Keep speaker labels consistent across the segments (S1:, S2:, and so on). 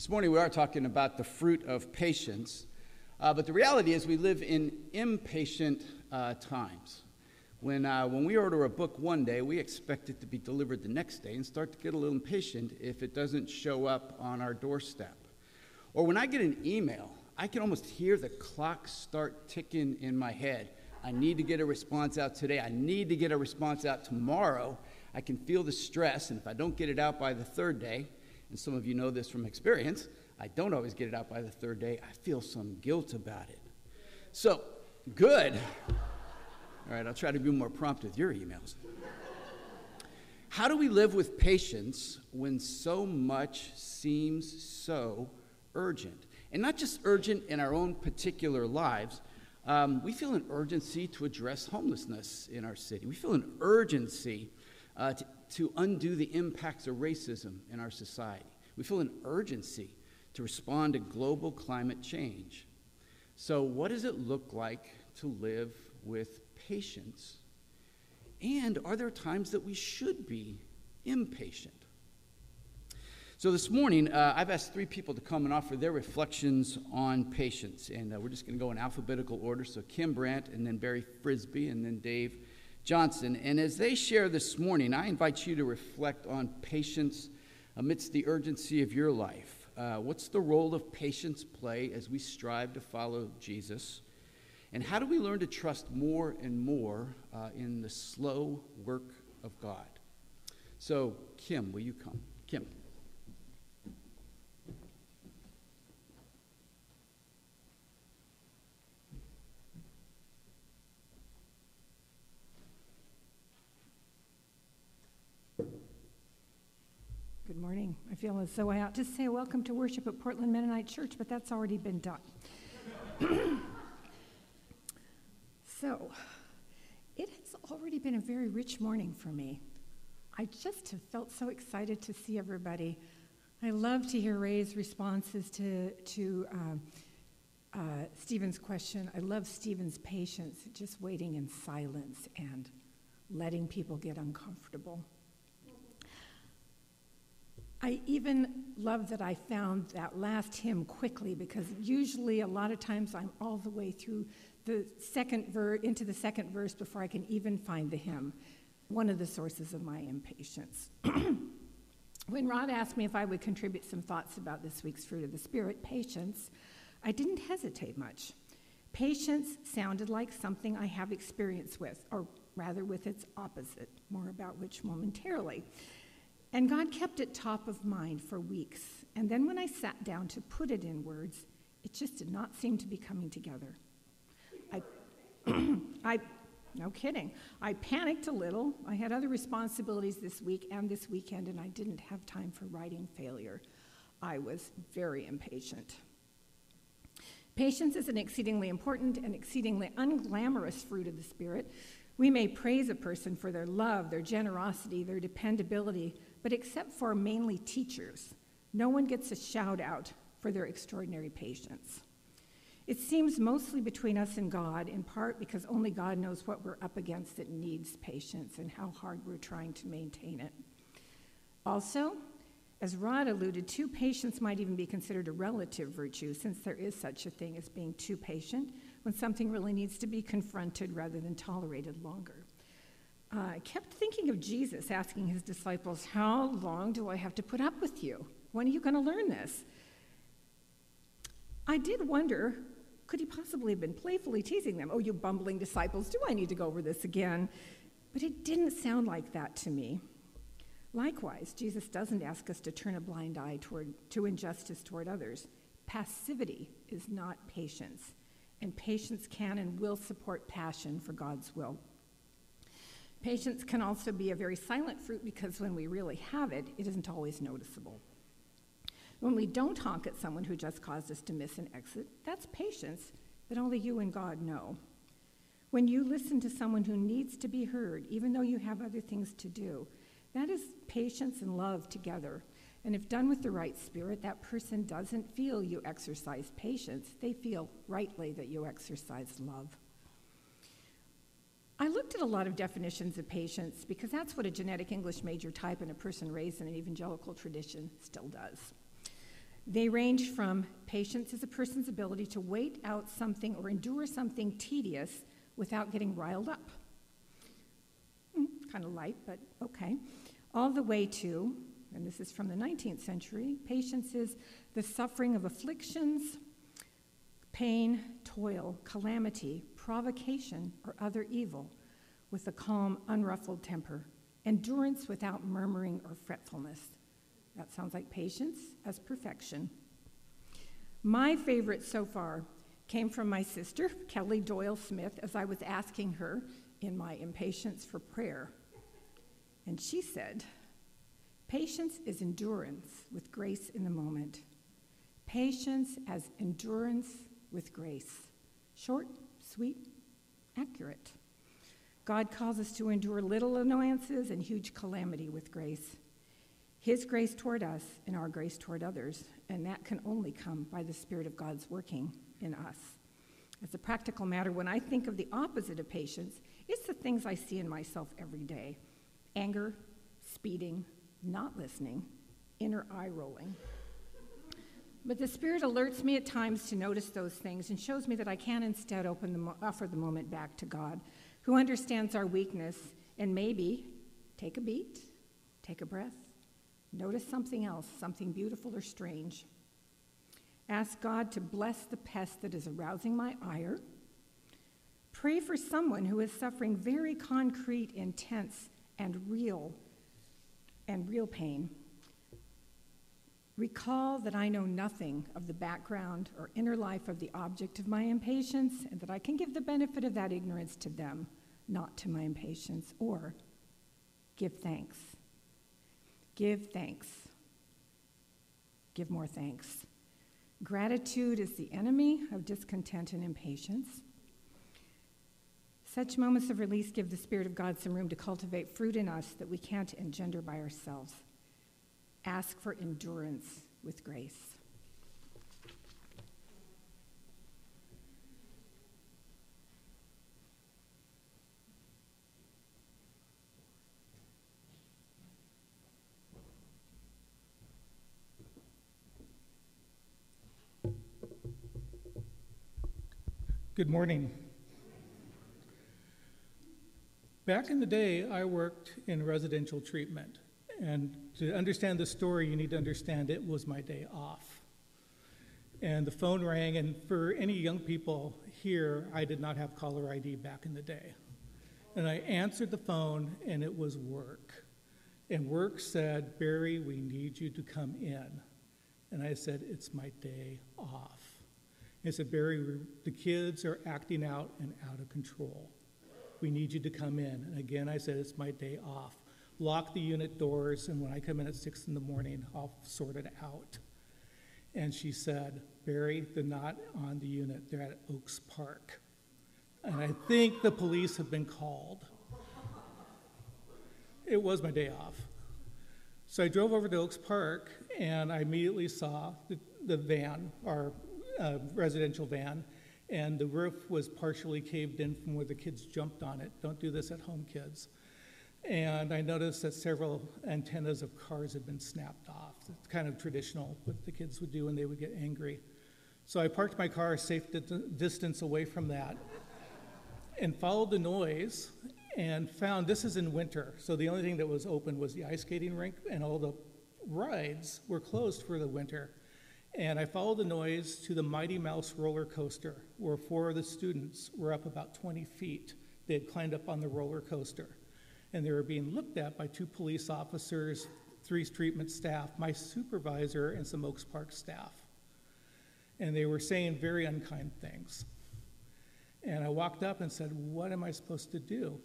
S1: This morning we are talking about the fruit of patience, uh, but the reality is we live in impatient uh, times. When, uh, when we order a book one day, we expect it to be delivered the next day and start to get a little impatient if it doesn't show up on our doorstep. Or when I get an email, I can almost hear the clock start ticking in my head. I need to get a response out today. I need to get a response out tomorrow. I can feel the stress, and if I don't get it out by the third day, and some of you know this from experience, I don't always get it out by the third day. I feel some guilt about it. So, good. All right, I'll try to be more prompt with your emails. How do we live with patience when so much seems so urgent? And not just urgent in our own particular lives. Um, we feel an urgency to address homelessness in our city. We feel an urgency uh, to, to undo the impacts of racism in our society. We feel an urgency to respond to global climate change. So, what does it look like to live with patience? And are there times that we should be impatient? So, this morning, uh, I've asked three people to come and offer their reflections on patience. And uh, we're just going to go in alphabetical order. So, Kim Brandt, and then Barry Frisby, and then Dave Johnson. And as they share this morning, I invite you to reflect on patience amidst the urgency of your life. Uh, what's the role of patience play as we strive to follow Jesus? And how do we learn to trust more and more uh, in the slow work of God? So, Kim, will you come? Kim.
S2: Morning. I feel as though I ought to say welcome to worship at Portland Mennonite Church, but that's already been done. So, it has already been a very rich morning for me. I just have felt so excited to see everybody. I love to hear Ray's responses to, to um, uh, Stephen's question. I love Stephen's patience, just waiting in silence and letting people get uncomfortable. I even love that I found that last hymn quickly because usually a lot of times I'm all the way through the second verse into the second verse before I can even find the hymn. One of the sources of my impatience. when Rod asked me if I would contribute some thoughts about this week's fruit of the Spirit, patience, I didn't hesitate much. Patience sounded like something I have experience with, or rather with its opposite, more about which momentarily. And God kept it top of mind for weeks. And then when I sat down to put it in words, it just did not seem to be coming together. I, I, no kidding. I panicked a little. I had other responsibilities this week and this weekend, and I didn't have time for writing failure. I was very impatient. Patience is an exceedingly important and exceedingly unglamorous fruit of the Spirit. We may praise a person for their love, their generosity, their dependability, but except for mainly teachers, no one gets a shout out for their extraordinary patience. It seems mostly between us and God, in part because only God knows what we're up against that needs patience and how hard we're trying to maintain it. Also, as Rod alluded to, patience might even be considered a relative virtue since there is such a thing as being too patient when something really needs to be confronted rather than tolerated longer. Uh, I kept thinking of Jesus asking his disciples, How long do I have to put up with you? When are you going to learn this? I did wonder could he possibly have been playfully teasing them? Oh, you bumbling disciples, do I need to go over this again? But it didn't sound like that to me. Likewise, Jesus doesn't ask us to turn a blind eye toward, to injustice toward others. Passivity is not patience, and patience can and will support passion for God's will. Patience can also be a very silent fruit because when we really have it, it isn't always noticeable. When we don't honk at someone who just caused us to miss an exit, that's patience that only you and God know. When you listen to someone who needs to be heard, even though you have other things to do, that is patience and love together. And if done with the right spirit, that person doesn't feel you exercise patience, they feel rightly that you exercise love. I looked at a lot of definitions of patience because that's what a genetic English major type and a person raised in an evangelical tradition still does. They range from patience is a person's ability to wait out something or endure something tedious without getting riled up. Mm, kind of light, but okay. All the way to, and this is from the 19th century, patience is the suffering of afflictions, pain, toil, calamity, provocation, or other evil with a calm, unruffled temper, endurance without murmuring or fretfulness. That sounds like patience as perfection. My favorite so far came from my sister, Kelly Doyle Smith, as I was asking her in my impatience for prayer. And she said, Patience is endurance with grace in the moment. Patience as endurance with grace. Short, sweet, accurate. God calls us to endure little annoyances and huge calamity with grace. His grace toward us and our grace toward others, and that can only come by the Spirit of God's working in us. As a practical matter, when I think of the opposite of patience, it's the things I see in myself every day anger, speeding, not listening, inner eye rolling. But the Spirit alerts me at times to notice those things and shows me that I can instead open the mo- offer the moment back to God, who understands our weakness, and maybe take a beat, take a breath, notice something else, something beautiful or strange. Ask God to bless the pest that is arousing my ire. Pray for someone who is suffering very concrete, intense, and real and real pain. Recall that I know nothing of the background or inner life of the object of my impatience, and that I can give the benefit of that ignorance to them, not to my impatience, or give thanks. Give thanks. Give more thanks. Gratitude is the enemy of discontent and impatience. Such moments of release give the Spirit of God some room to cultivate fruit in us that we can't engender by ourselves. Ask for endurance with grace.
S3: Good morning. Back in the day, I worked in residential treatment. And to understand the story, you need to understand it was my day off. And the phone rang, and for any young people here, I did not have caller ID back in the day. And I answered the phone, and it was work. And work said, Barry, we need you to come in. And I said, It's my day off. And said, Barry, the kids are acting out and out of control. We need you to come in. And again, I said, It's my day off lock the unit doors, and when I come in at six in the morning, I'll sort it out. And she said, Barry, they're not on the unit, they're at Oaks Park. And I think the police have been called. It was my day off. So I drove over to Oaks Park, and I immediately saw the, the van, our uh, residential van, and the roof was partially caved in from where the kids jumped on it. Don't do this at home, kids. And I noticed that several antennas of cars had been snapped off. It's kind of traditional what the kids would do when they would get angry. So I parked my car a safe distance away from that and followed the noise and found this is in winter. So the only thing that was open was the ice skating rink, and all the rides were closed for the winter. And I followed the noise to the Mighty Mouse roller coaster, where four of the students were up about 20 feet. They had climbed up on the roller coaster and they were being looked at by two police officers, three treatment staff, my supervisor, and some Oaks Park staff. And they were saying very unkind things. And I walked up and said, What am I supposed to do?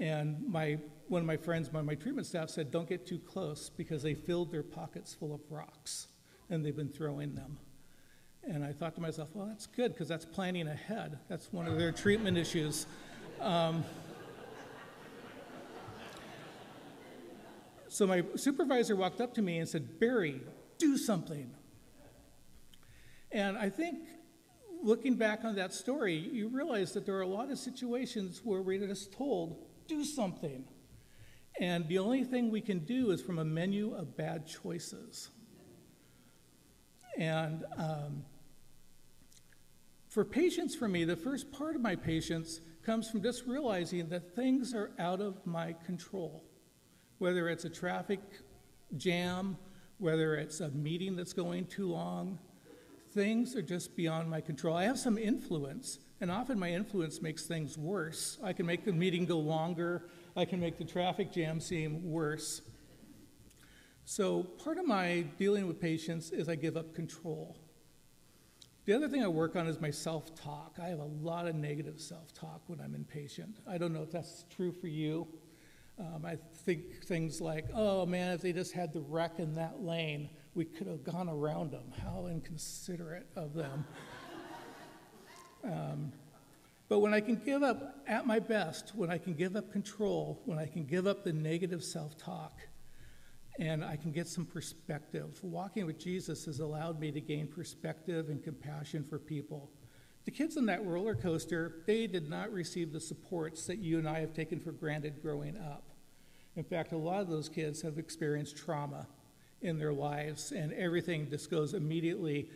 S3: And my, one of my friends, my treatment staff said, Don't get too close because they filled their pockets full of rocks and they've been throwing them. And I thought to myself, Well, that's good because that's planning ahead. That's one of their treatment issues. Um, So my supervisor walked up to me and said, Barry, do something. And I think looking back on that story, you realize that there are a lot of situations where we're just told, do something. And the only thing we can do is from a menu of bad choices. And um, for patience, for me, the first part of my patience comes from just realizing that things are out of my control. Whether it's a traffic jam, whether it's a meeting that's going too long, things are just beyond my control. I have some influence, and often my influence makes things worse. I can make the meeting go longer, I can make the traffic jam seem worse. So, part of my dealing with patience is I give up control. The other thing I work on is my self talk. I have a lot of negative self talk when I'm impatient. I don't know if that's true for you. Um, I think things like, oh man, if they just had the wreck in that lane, we could have gone around them. How inconsiderate of them. um, but when I can give up at my best, when I can give up control, when I can give up the negative self talk, and I can get some perspective. Walking with Jesus has allowed me to gain perspective and compassion for people. The kids on that roller coaster, they did not receive the supports that you and I have taken for granted growing up. In fact, a lot of those kids have experienced trauma in their lives, and everything just goes immediately.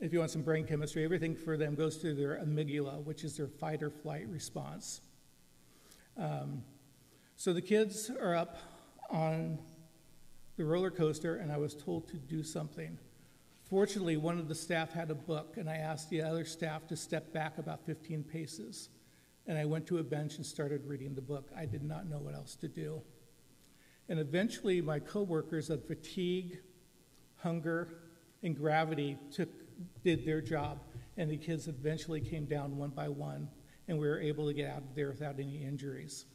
S3: If you want some brain chemistry, everything for them goes through their amygdala, which is their fight or flight response. Um, so the kids are up on the roller coaster, and I was told to do something. Fortunately, one of the staff had a book, and I asked the other staff to step back about 15 paces. And I went to a bench and started reading the book. I did not know what else to do. And eventually, my coworkers of fatigue, hunger, and gravity took, did their job, and the kids eventually came down one by one, and we were able to get out of there without any injuries.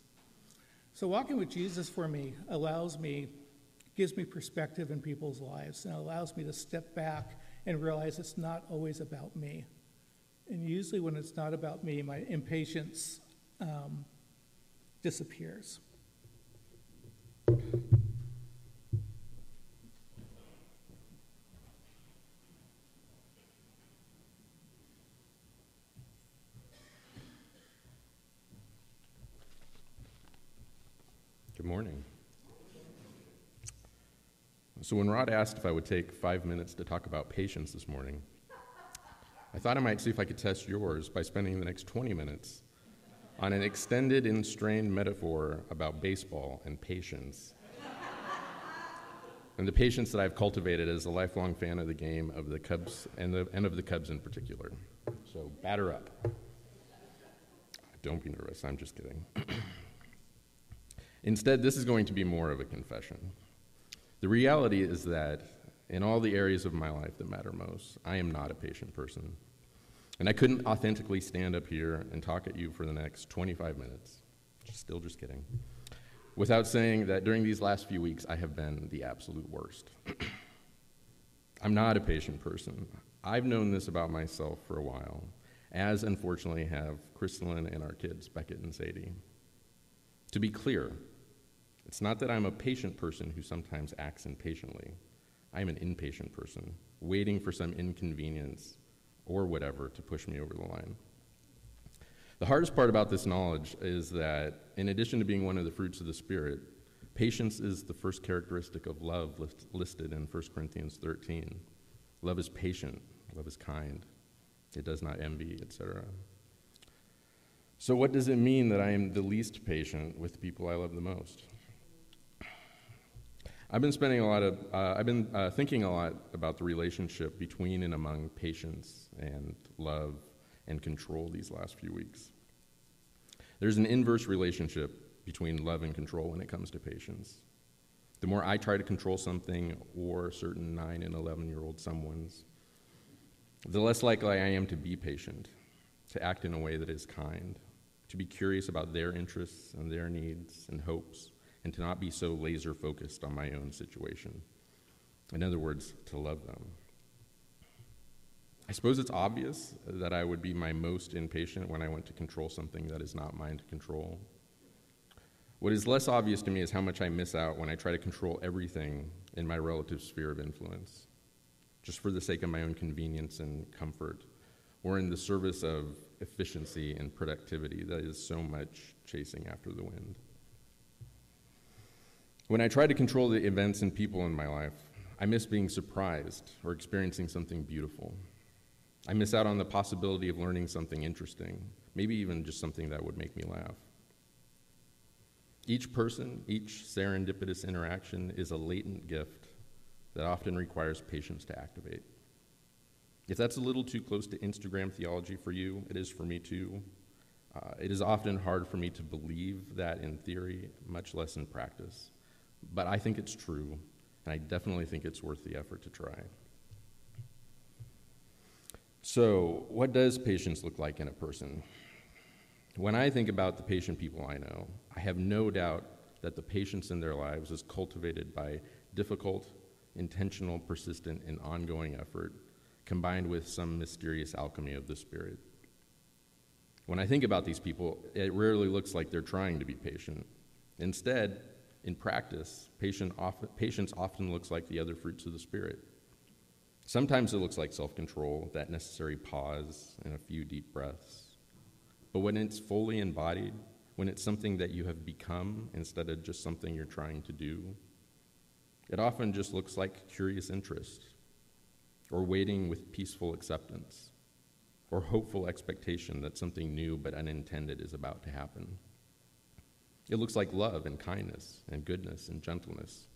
S3: So, walking with Jesus for me allows me gives me perspective in people's lives and allows me to step back and realize it's not always about me. And usually, when it's not about me, my impatience um, disappears.
S4: Good morning. So, when Rod asked if I would take five minutes to talk about patience this morning, I thought I might see if I could test yours by spending the next 20 minutes on an extended and strained metaphor about baseball and patience. and the patience that I've cultivated as a lifelong fan of the game of the Cubs and, the, and of the Cubs in particular. So, batter up. Don't be nervous, I'm just kidding. Instead, this is going to be more of a confession. The reality is that in all the areas of my life that matter most, I am not a patient person. And I couldn't authentically stand up here and talk at you for the next 25 minutes. Still just kidding. Without saying that during these last few weeks, I have been the absolute worst. I'm not a patient person. I've known this about myself for a while, as unfortunately have Crystalline and our kids, Beckett and Sadie. To be clear, it's not that I'm a patient person who sometimes acts impatiently. I'm an impatient person, waiting for some inconvenience or whatever to push me over the line. The hardest part about this knowledge is that, in addition to being one of the fruits of the Spirit, patience is the first characteristic of love list, listed in 1 Corinthians 13. Love is patient, love is kind, it does not envy, etc. So, what does it mean that I am the least patient with people I love the most? I've been spending a lot of, uh, I've been uh, thinking a lot about the relationship between and among patience and love and control these last few weeks. There's an inverse relationship between love and control when it comes to patience. The more I try to control something or certain 9 and 11 year old someone's, the less likely I am to be patient, to act in a way that is kind, to be curious about their interests and their needs and hopes and to not be so laser focused on my own situation. In other words, to love them. I suppose it's obvious that I would be my most impatient when I want to control something that is not mine to control. What is less obvious to me is how much I miss out when I try to control everything in my relative sphere of influence, just for the sake of my own convenience and comfort, or in the service of efficiency and productivity that is so much chasing after the wind. When I try to control the events and people in my life, I miss being surprised or experiencing something beautiful. I miss out on the possibility of learning something interesting, maybe even just something that would make me laugh. Each person, each serendipitous interaction is a latent gift that often requires patience to activate. If that's a little too close to Instagram theology for you, it is for me too. Uh, it is often hard for me to believe that in theory, much less in practice. But I think it's true, and I definitely think it's worth the effort to try. So, what does patience look like in a person? When I think about the patient people I know, I have no doubt that the patience in their lives is cultivated by difficult, intentional, persistent, and ongoing effort, combined with some mysterious alchemy of the Spirit. When I think about these people, it rarely looks like they're trying to be patient. Instead, in practice, patient often, patience often looks like the other fruits of the Spirit. Sometimes it looks like self control, that necessary pause, and a few deep breaths. But when it's fully embodied, when it's something that you have become instead of just something you're trying to do, it often just looks like curious interest, or waiting with peaceful acceptance, or hopeful expectation that something new but unintended is about to happen. It looks like love and kindness and goodness and gentleness.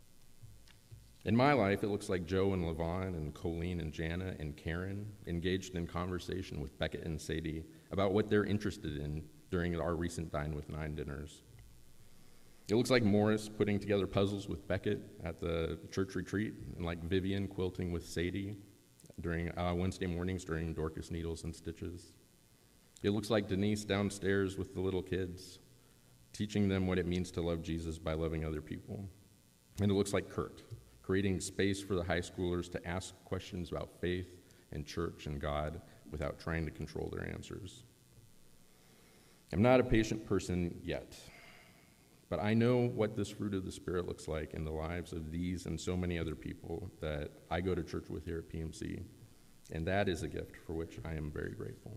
S4: In my life, it looks like Joe and Levon and Colleen and Jana and Karen engaged in conversation with Beckett and Sadie about what they're interested in during our recent Dine with Nine dinners. It looks like Morris putting together puzzles with Beckett at the church retreat, and like Vivian quilting with Sadie during uh, Wednesday mornings during Dorcas Needles and Stitches. It looks like Denise downstairs with the little kids, teaching them what it means to love Jesus by loving other people. And it looks like Kurt, creating space for the high schoolers to ask questions about faith and church and God without trying to control their answers. I'm not a patient person yet, but I know what this fruit of the Spirit looks like in the lives of these and so many other people that I go to church with here at PMC, and that is a gift for which I am very grateful.